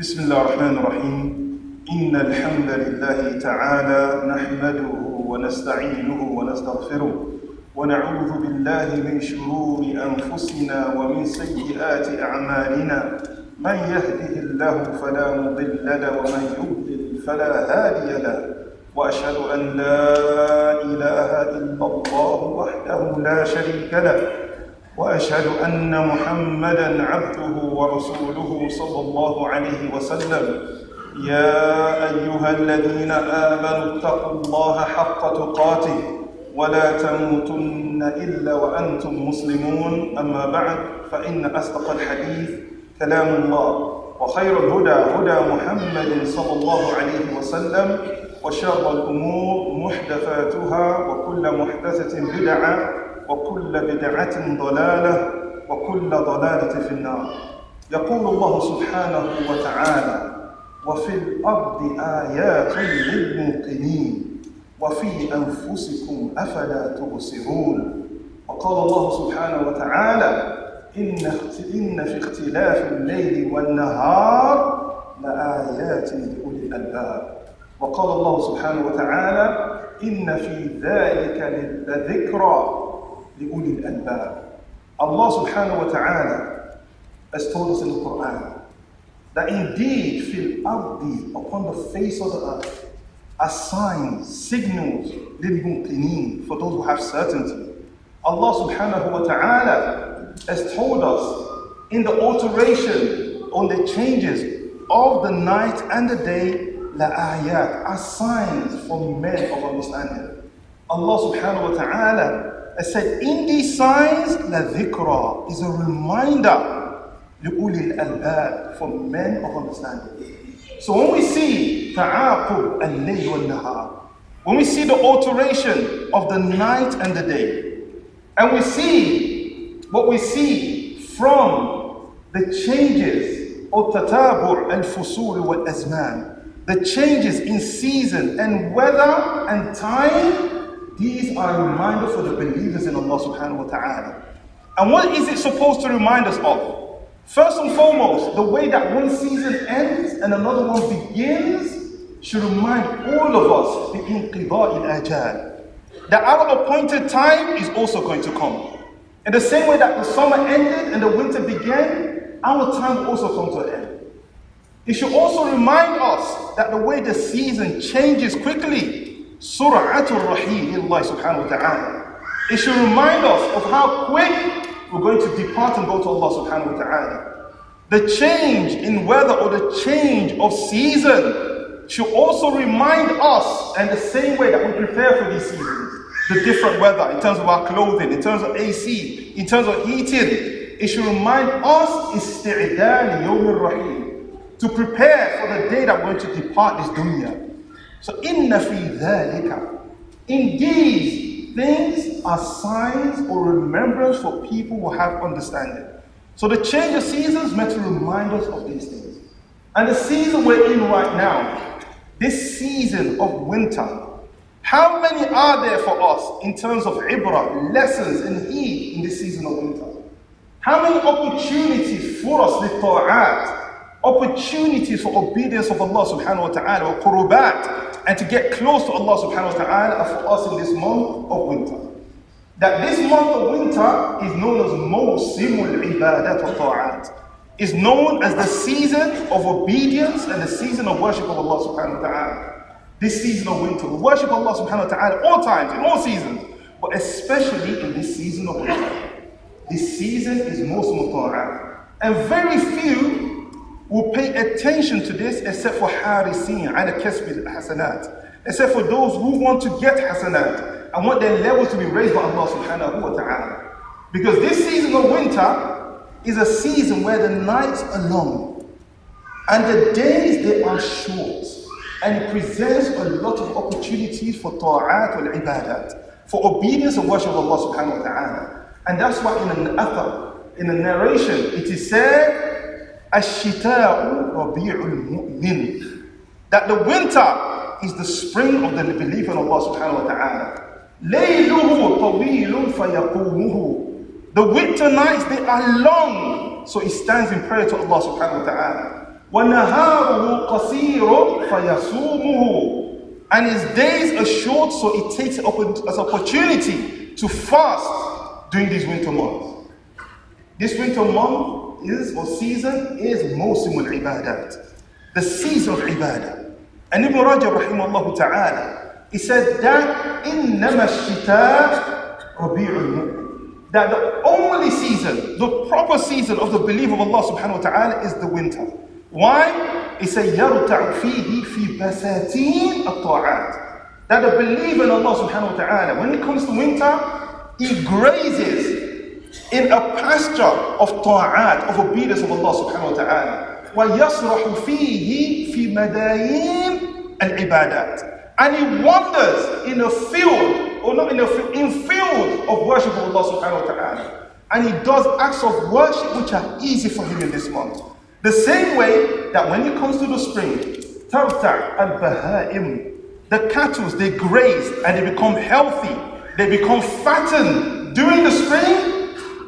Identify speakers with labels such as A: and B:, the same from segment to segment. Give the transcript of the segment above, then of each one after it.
A: بسم الله الرحمن الرحيم إن الحمد لله تعالى نحمده ونستعينه ونستغفره ونعوذ بالله من شرور أنفسنا ومن سيئات أعمالنا من يهده الله فلا مضل له ومن يضلل فلا هادي له وأشهد أن لا إله إلا الله وحده لا شريك له وأشهد أن محمدا عبده ورسوله صلى الله عليه وسلم. يا أيها الذين آمنوا اتقوا الله حق تقاته ولا تموتن إلا وأنتم مسلمون. أما بعد فإن أصدق الحديث كلام الله وخير الهدى هدى محمد صلى الله عليه وسلم وشر الأمور محدثاتها وكل محدثة بدعة وكل بدعة ضلالة وكل ضلالة في النار. يقول الله سبحانه وتعالى وفي الأرض آيات للموقنين وفي أنفسكم أفلا تبصرون. وقال الله سبحانه وتعالى إن إن في اختلاف الليل والنهار لآيات لأولي الألباب. وقال الله سبحانه وتعالى إن في ذلك لذكرى لأولي الألباب. Allah subhanahu wa ta'ala has told us in the Quran that indeed fil ardi upon the face of the earth are signs, signals, lil for those who have certainty. Allah subhanahu wa ta'ala has told us in the alteration, on the changes of the night and the day, la ayat are signs for men of understanding. Allah subhanahu wa ta'ala I said, in these signs, la dhikra is a reminder لأولي الألباب for men of understanding. So when we see ta'aqub al-layl wal-nahar, when we see the alteration of the night and the day, and we see what we see from the changes of tatabu' al-fusul wal-azman, the changes in season and weather and time these are a reminder for the believers in Allah subhanahu wa ta'ala. And what is it supposed to remind us of? First and foremost, the way that one season ends and another one begins should remind all of us. That our appointed time is also going to come. In the same way that the summer ended and the winter began, our time will also come to an end. It should also remind us that the way the season changes quickly Rahim, Allah subhanahu wa ta'ala. It should remind us of how quick we're going to depart and go to Allah subhanahu wa ta'ala. The change in weather or the change of season should also remind us, and the same way that we prepare for these seasons, the different weather in terms of our clothing, in terms of AC, in terms of heating, it should remind us isti'dan yawm rahim to prepare for the day that we're going to depart this dunya. So inna fi dhalika. In these things are signs or remembrance for people who have understanding. So the change of seasons meant to remind us of these things. And the season we're in right now, this season of winter, how many are there for us in terms of ibrah, lessons and heed in this season of winter? How many opportunities for us, the ta'at, opportunities for obedience of Allah subhanahu wa ta'ala, or qurubat, and to get close to Allah subhanahu wa ta'ala for us in this month of winter. That this month of winter is known as Mawsimul Ibadat wa Ta'at. Is known as the season of obedience and the season of worship of Allah subhanahu wa ta'ala. This season of winter. We worship Allah subhanahu wa ta'ala all times, in all seasons, but especially in this season of winter. This season is Mawsimul Ta'at. And very few will pay attention to this except for harisin ala kasb hasanat except for those who want to get hasanat and want their levels to be raised by Allah subhanahu wa ta'ala. Because this season of winter is a season where the nights are long and the days they are short and it presents a lot of opportunities for ta'at wal ibadat for obedience and worship of Allah subhanahu wa ta'ala. And that's why in an athar in a narration it is said Ashita'u Rabi'ul Mu'min. That the winter is the spring of the belief in Allah subhanahu wa ta'ala. Layluhu tawilun fayaqumuhu. The winter nights, they are long. So he stands in prayer to Allah subhanahu wa ta'ala. وَنَهَارُهُ قَصِيرٌ فَيَصُومُهُ And his days are short, so it takes it as opportunity to fast during these winter months. This winter month is, or season, is موسم العبادات. The season of ibadah. And Ibn Rajab rahimahullah ta'ala, he said that إِنَّمَا الشِّتَاء رَبِيعُ الْمُؤْمِنِ that the only season, the proper season of the belief of Allah subhanahu wa ta'ala is the winter. Why? He said, يَرْتَعُ فِيهِ فِي بَسَاتِينَ الطَّاعَاتِ That the believer in Allah subhanahu wa ta'ala, when it comes to winter, he grazes in a pasture of ta'at, of obedience of Allah subhanahu wa ta'ala. وَيَصْرَحُ فِيهِ فِي مَدَايِينَ الْعِبَادَاتِ And he wanders in a field, or not in a field, in field of worship of Allah subhanahu wa ta'ala. And he does acts of worship which are easy for him in this month. The same way that when it comes to the spring, tarta' al-baha'im, the cattle, they graze and they become healthy, they become fattened during the spring,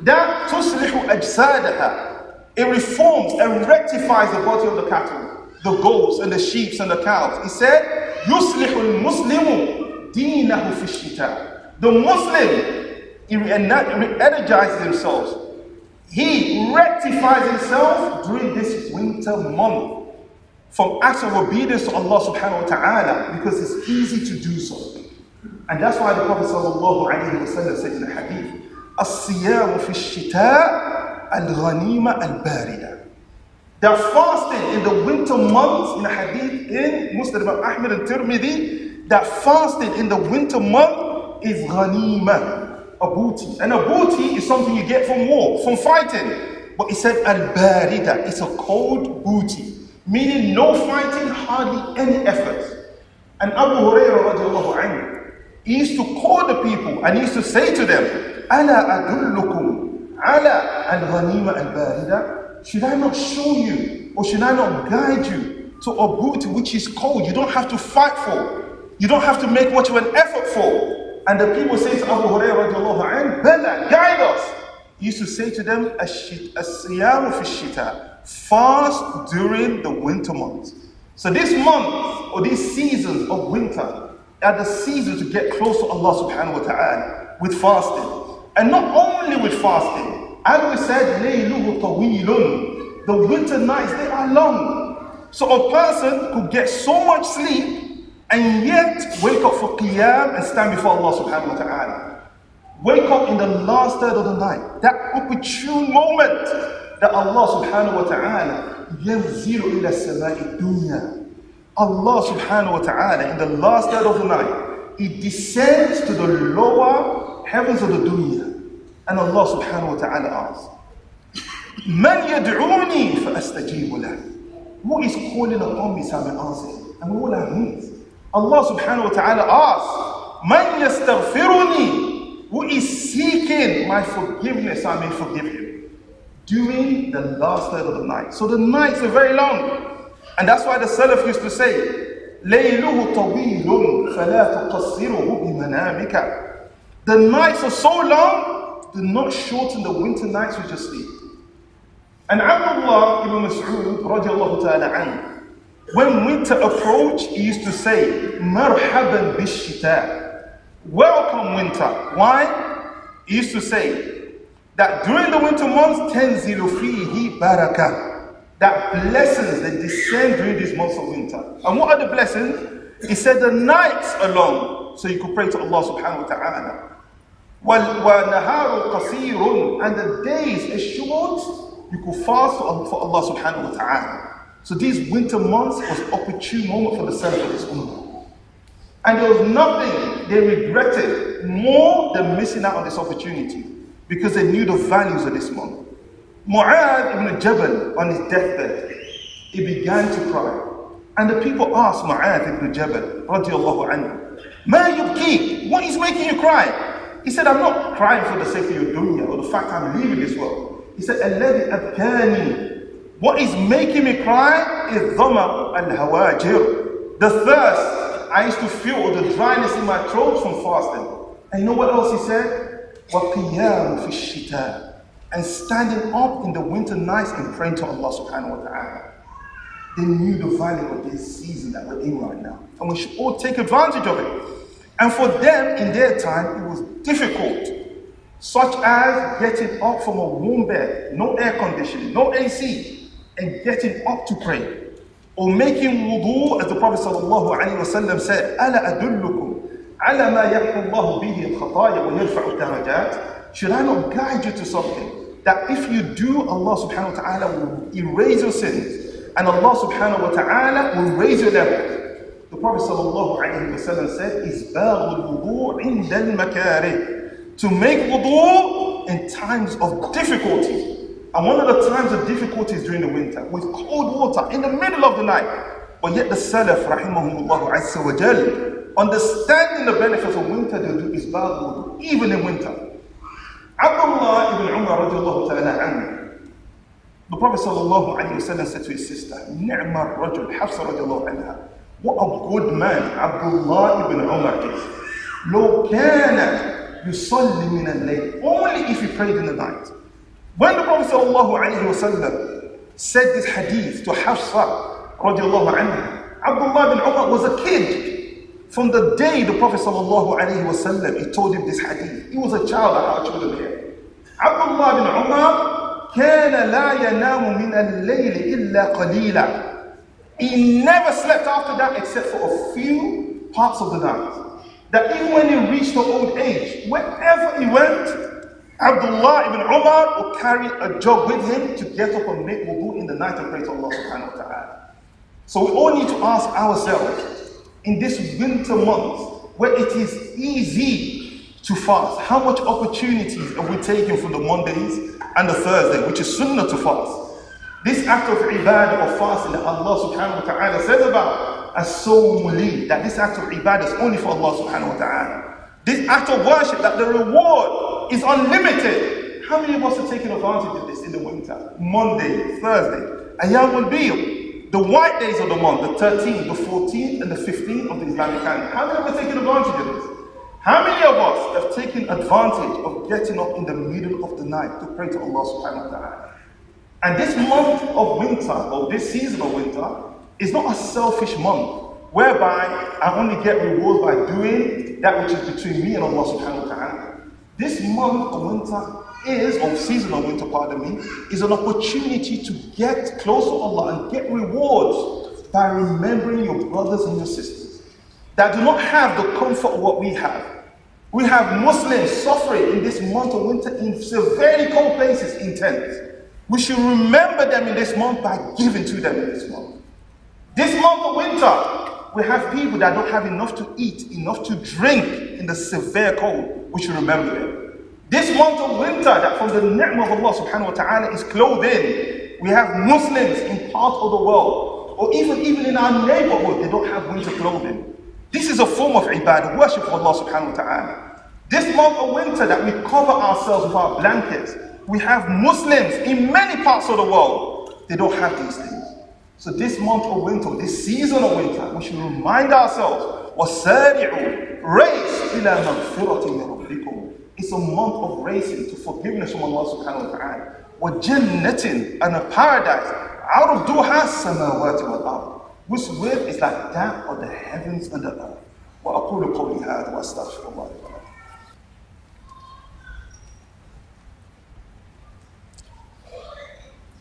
A: that tuslihu ajsadaha, it reforms and rectifies the body of the cattle, the goats and the sheep and the cows. He said, yuslihu muslimu dinahu fi The Muslim, he energizes himself he rectifies himself during this winter month from acts of obedience to Allah subhanahu wa ta'ala because it's easy to do so. And that's why the Prophet sallallahu alayhi wa sallam said in the hadith, الصيام في الشتاء الغنيمة الباردة. The fasting in the winter months in the hadith in Muslim Ahmad and Tirmidhi, that fasting in the winter month is ghanima, a booty. And a booty is something you get from war, from fighting. But he said al-barida, it's a cold booty, meaning no fighting, hardly any effort. And Abu Hurairah radiallahu anhu, he used to call the people and he used to say to them, Ala adullukum ala al-ghanima al-barida. Should I not show you or should I not guide you to a booty which is cold? You don't have to fight for. You don't have to make much of an effort for. And the people say to Abu Hurairah radiallahu Bala, guide us. He used to say to them, As-siyamu fi fast during the winter months. So this month, or these seasons of winter, are the seasons to get close to Allah subhanahu wa ta'ala with fasting. And not only with fasting, as we said, لَيْلُهُ طَوِيلٌ The winter nights, they are long. So a person could get so much sleep and yet wake up for qiyam and stand before Allah subhanahu wa ta'ala. Wake up in the last third of the night, that opportune moment that Allah subhanahu wa ta'ala ينزل إلى السماء الدنيا. Allah subhanahu wa ta'ala in the last third of the night, He descends to the lower heavens of the dunya. And Allah subhanahu wa ta'ala asks, من يدعوني فأستجيب له. Who is calling upon me so I may answer? And what that means Allah subhanahu wa ta'ala asks, Man yastaghfiruni, who is seeking my forgiveness, I may forgive him. During the last third of the night. So the nights are very long. And that's why the Salaf used to say, ليله طويل فلا تقصره بمنامك. the nights are so long, do not shorten the winter nights with your sleep. And Abdullah ibn Mas'ud ta'ala anhu, when winter approached, he used to say, Marhaban bishita. Welcome winter. Why? He used to say that during the winter months, ten tenzilu fihi baraka. That blessings that descend during these months of winter. And what are the blessings? He said the nights are long, so you could pray to Allah subhanahu wa ta'ala. وَالنَّهَارُ قَصِيرٌ And the days are short, you could fast for Allah subhanahu wa ta'ala. So these winter months was opportune moment for the Salaf of this ummah. And there was nothing they regretted more than missing out on this opportunity because they knew the values of this month. Mu'adh ibn Jabal on his deathbed, he began to cry. And the people asked Mu'adh ibn Jabal, radiallahu anhu, Ma yubki, what is making you cry? He said, I'm not crying for the sake of your dunya or the fact I'm leaving this world. He said, الذي أبكاني what is making me cry is dhama al-hawajir. The thirst I used to feel, the dryness in my throat from fasting. And you know what else he said? وَقِيَامُ فِي الشِّتَاءِ And standing up in the winter nights and praying to Allah subhanahu wa ta'ala. They knew the value of this season that we're in right now. And we should all take advantage of it. And for them, in their time, it was difficult, such as getting up from a warm bed, no air conditioning, no AC, and getting up to pray. Or making wudu, as the Prophet ﷺ said, أَلَا أَدُلُّكُمْ عَلَى مَا يَحْكُ اللَّهُ بِهِ الْخَطَايَا وَيَرْفَعُ الدَّرَجَاتِ Should I not guide you to something that if you do, Allah subhanahu wa ta'ala will erase your sins and Allah subhanahu wa ta'ala will raise your level. The Prophet ﷺ said, is To make wudu in times of difficulty. And one of the times of difficulty is during the winter, with cold water in the middle of the night. But yet the Salaf, wa understanding the benefits of winter, they do is wudu, even in winter. Abdullah ibn Umar the Prophet sallallahu said to his sister, Ni'mar rajul, Hafsa radiallahu anha, what a good man Abdullah ibn Umar is. لو كان يصلي من الليل only if he prayed in the night. When the Prophet sallallahu alayhi wa sallam said this hadith to Hafsa radiallahu anha, Abdullah ibn Umar was a kid. From the day the Prophet sallallahu alayhi wa sallam, he told him this hadith. He was a child like our children here. Abdullah ibn Umar كان لا ينام من الليل إلا قليلا he never slept after that except for a few parts of the night. That even when he reached the old age, wherever he went, Abdullah ibn Umar would carry a jug with him to get up and make wudu in the night and pray to Allah subhanahu wa ta'ala. So we all need to ask ourselves, in this winter month, where it is easy to fast, how much opportunities have we taken from the Mondays and the Thursday, which is sunnah to fast? This act of ibadah of fasting that Allah subhanahu wa ta'ala says about as so that this act of ibadah is only for Allah subhanahu wa ta'ala. This act of worship that the reward is unlimited. How many of us are taking advantage of this in the winter? Monday, Thursday, Ayyam al the white days of the month, the 13th, the 14th, and the 15th of the Islamic calendar. How many of us are taking advantage of this? How many of us have taken advantage of getting up in the middle of the night to pray to Allah subhanahu wa ta'ala? And this month of winter, or this season of winter, is not a selfish month whereby I only get rewards by doing that which is between me and Allah subhanahu wa ta'ala. This month of winter is, or season of winter, pardon me, is an opportunity to get close to Allah and get rewards by remembering your brothers and your sisters that do not have the comfort of what we have. We have Muslims suffering in this month of winter in severely cold places in tents. We should remember them in this month by giving to them in this month. This month of winter, we have people that don't have enough to eat, enough to drink in the severe cold. We should remember them. This month of winter, that from the ni'mah of Allah subhanahu wa ta'ala is clothing. We have Muslims in part of the world, or even, even in our neighborhood, they don't have winter clothing. This is a form of ibadah, worship for Allah subhanahu wa ta'ala. This month of winter that we cover ourselves with our blankets, we have Muslims in many parts of the world, they don't have these things. So this month of winter, this season of winter, we should remind ourselves, وَسَارِعُوا race إِلَى مَغْفِرَةٍ مِنْ رَبِّكُمْ It's a month of racing to forgiveness from Allah subhanahu wa ta'ala. وَجَنَّةٍ and a paradise عَرْضُهَا السَّمَاوَاتِ وَالْأَرْضِ Which width is like that of the heavens and the earth. وأقول قولي هذا وأستغفر الله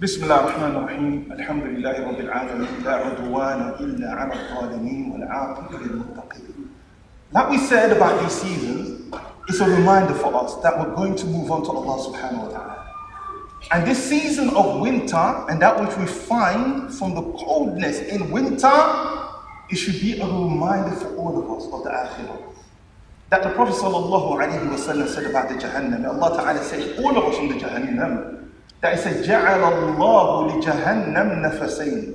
A: بسم الله الرحمن الرحيم الحمد لله رب العالمين لا عدوان إلا على الظالمين والعاقبة للمتقين Like we said about these seasons, it's a reminder for us that we're going to move on to Allah subhanahu wa ta'ala. And this season of winter and that which we find from the coldness in winter, it should be a reminder for all of us of the akhirah. That the Prophet sallallahu alayhi wa sallam said about the Jahannam, Allah ta'ala says all of us in the Jahannam, says, جَعَلَ اللَّهُ لِجَهَنَّمْ نَفَسَيْنِ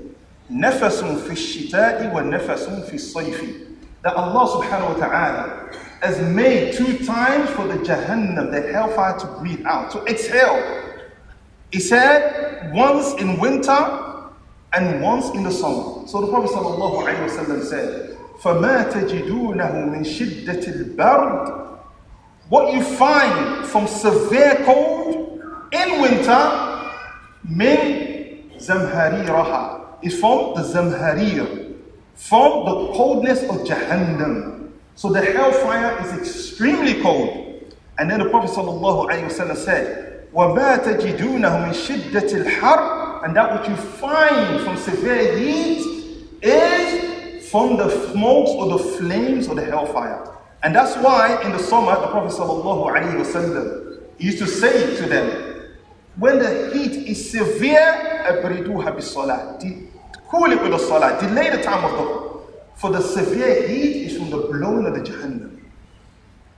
A: نَفَسٌ فِي الشِّتَاءِ وَنَفَسٌ فِي الصَّيْفِ That Allah subhanahu wa ta'ala has made two times for the Jahannam, the hellfire to breathe out, to exhale. He said, once in winter and once in the summer. So the Prophet sallallahu alayhi wa sallam said, فَمَا تَجِدُونَهُ مِنْ شِدَّةِ الْبَرْدِ What you find from severe cold in winter, min zamhariraha. is from the Zamharir, from the coldness of Jahannam. So the hellfire is extremely cold. And then the Prophet ﷺ said, وَمَا تَجِدُونَهُ مِنْ شِدَّةِ الْحَرِّ And that which you find from severe heat is from the smokes or the flames of the hellfire. And that's why in the summer, the Prophet ﷺ used to say to them, when the heat is severe, أبردوها بالصلاة. Cool it with the salah. Delay the time of the For the severe heat is from the blowing of the Jahannam.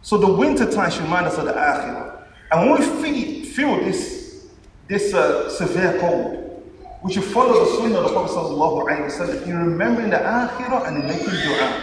A: So the winter time should remind us of the Akhirah. And when we feel, feel this, this uh, severe cold, we should follow the sunnah of the Prophet ﷺ in remembering the Akhirah and in making dua.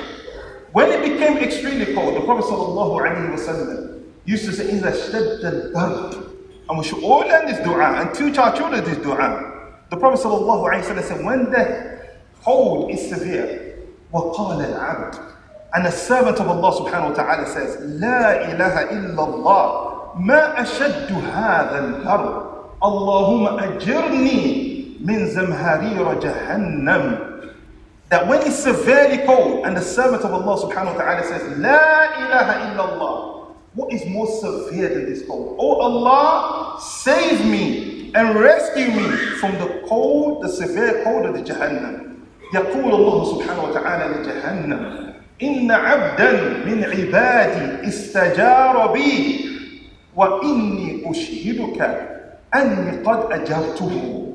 A: When it became extremely cold, the Prophet ﷺ used to say, إِذَا اشْتَدَّ الْبَرْدُ And we should all learn this dua and teach our children this dua. The Prophet ﷺ said, when the cold is severe, وَقَالَ الْعَبْدُ And the servant of Allah subhanahu wa ta'ala says, لا إله إلا الله ما أشد هذا الأرض اللهم أجرني من زمهرير جهنم That when it's severely cold and the servant of Allah subhanahu wa ta'ala says, لا إله إلا الله What is more severe than this cold? Oh Allah, save me and rescue me from the cold, the severe cold of the Jahannam. يقول الله سبحانه وتعالى لجهنم إن عبدا من عبادي استجار بي وإني أشهدك أني قد أجرته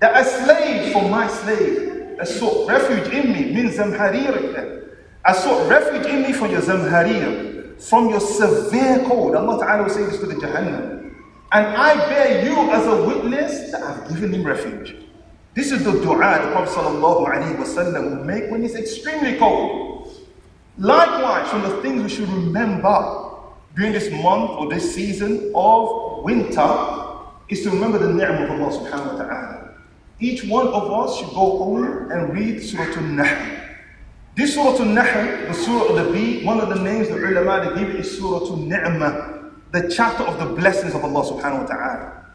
A: That a slave from my slave has sought refuge in me من زمهريرك I sought refuge in me from your zamharir, from your severe cold. Allah Ta'ala will say this to the Jahannam. And I bear you as a witness that I've given him refuge. This is the dua the Prophet ﷺ will make when it's extremely cold. Likewise, from the things we should remember during this month or this season of winter is to remember the ni'mah of Allah subhanahu wa ta'ala. Each one of us should go home and read Surah Al-Nahl. This Surah Al-Nahl, the Surah of the bee, one of the names that the ulama give it is Surah Al-Ni'mah the chapter of the blessings of Allah subhanahu wa ta'ala.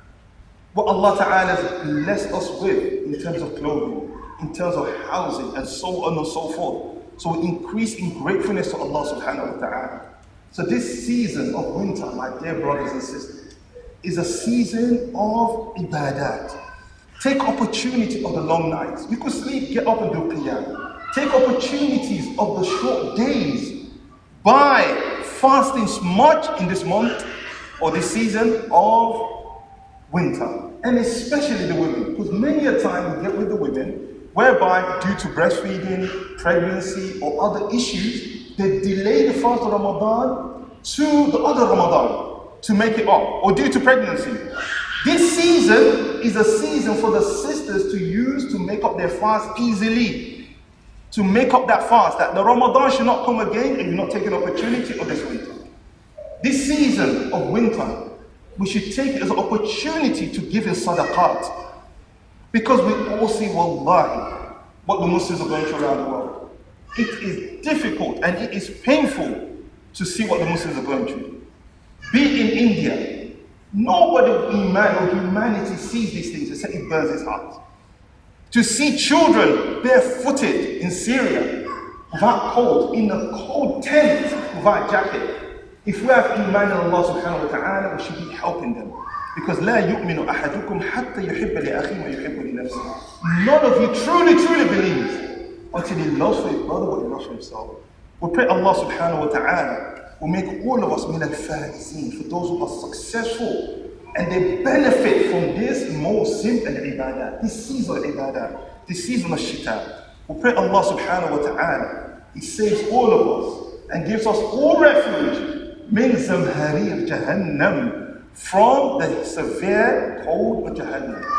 A: What Allah ta'ala has blessed us with in terms of clothing, in terms of housing, and so on and so forth. So we increase in gratefulness to Allah subhanahu wa ta'ala. So this season of winter, my dear brothers and sisters, is a season of ibadat. Take opportunity of the long nights. You could sleep, get up and do qiyam. Take opportunities of the short days by fasting much in this month or this season of winter. And especially the women, because many a time we get with the women whereby due to breastfeeding, pregnancy, or other issues, they delay the fast of Ramadan to the other Ramadan to make it up, or due to pregnancy. This season is a season for the sisters to use to make up their fast easily to make up that fast, that the Ramadan should not come again and you're not taking opportunity of this winter. This season of winter, we should take it as an opportunity to give in sadaqat. Because we all see, wallahi, what the Muslims are going through around the world. It is difficult and it is painful to see what the Muslims are going through. Be in India, nobody in Iman or humanity sees these things except it burns his heart. To see children barefooted in Syria without coat, in a cold tent without jacket. If we have iman in Allah subhanahu wa ta'ala, we should be helping them. Because لا يؤمن أحدكم حتى يحب لأخيه ما يحب لنفسه. None of you truly, truly believes until he loves for his brother what he loves for himself. We pray Allah subhanahu wa ta'ala will make all of us min al-faizeen, for those who are successful and they benefit from this Mawsim al ibadah, this season of ibadah, this season of shita. We pray Allah subhanahu wa ta'ala, He saves all of us and gives us all refuge min zamharir jahannam from the severe cold of jahannam.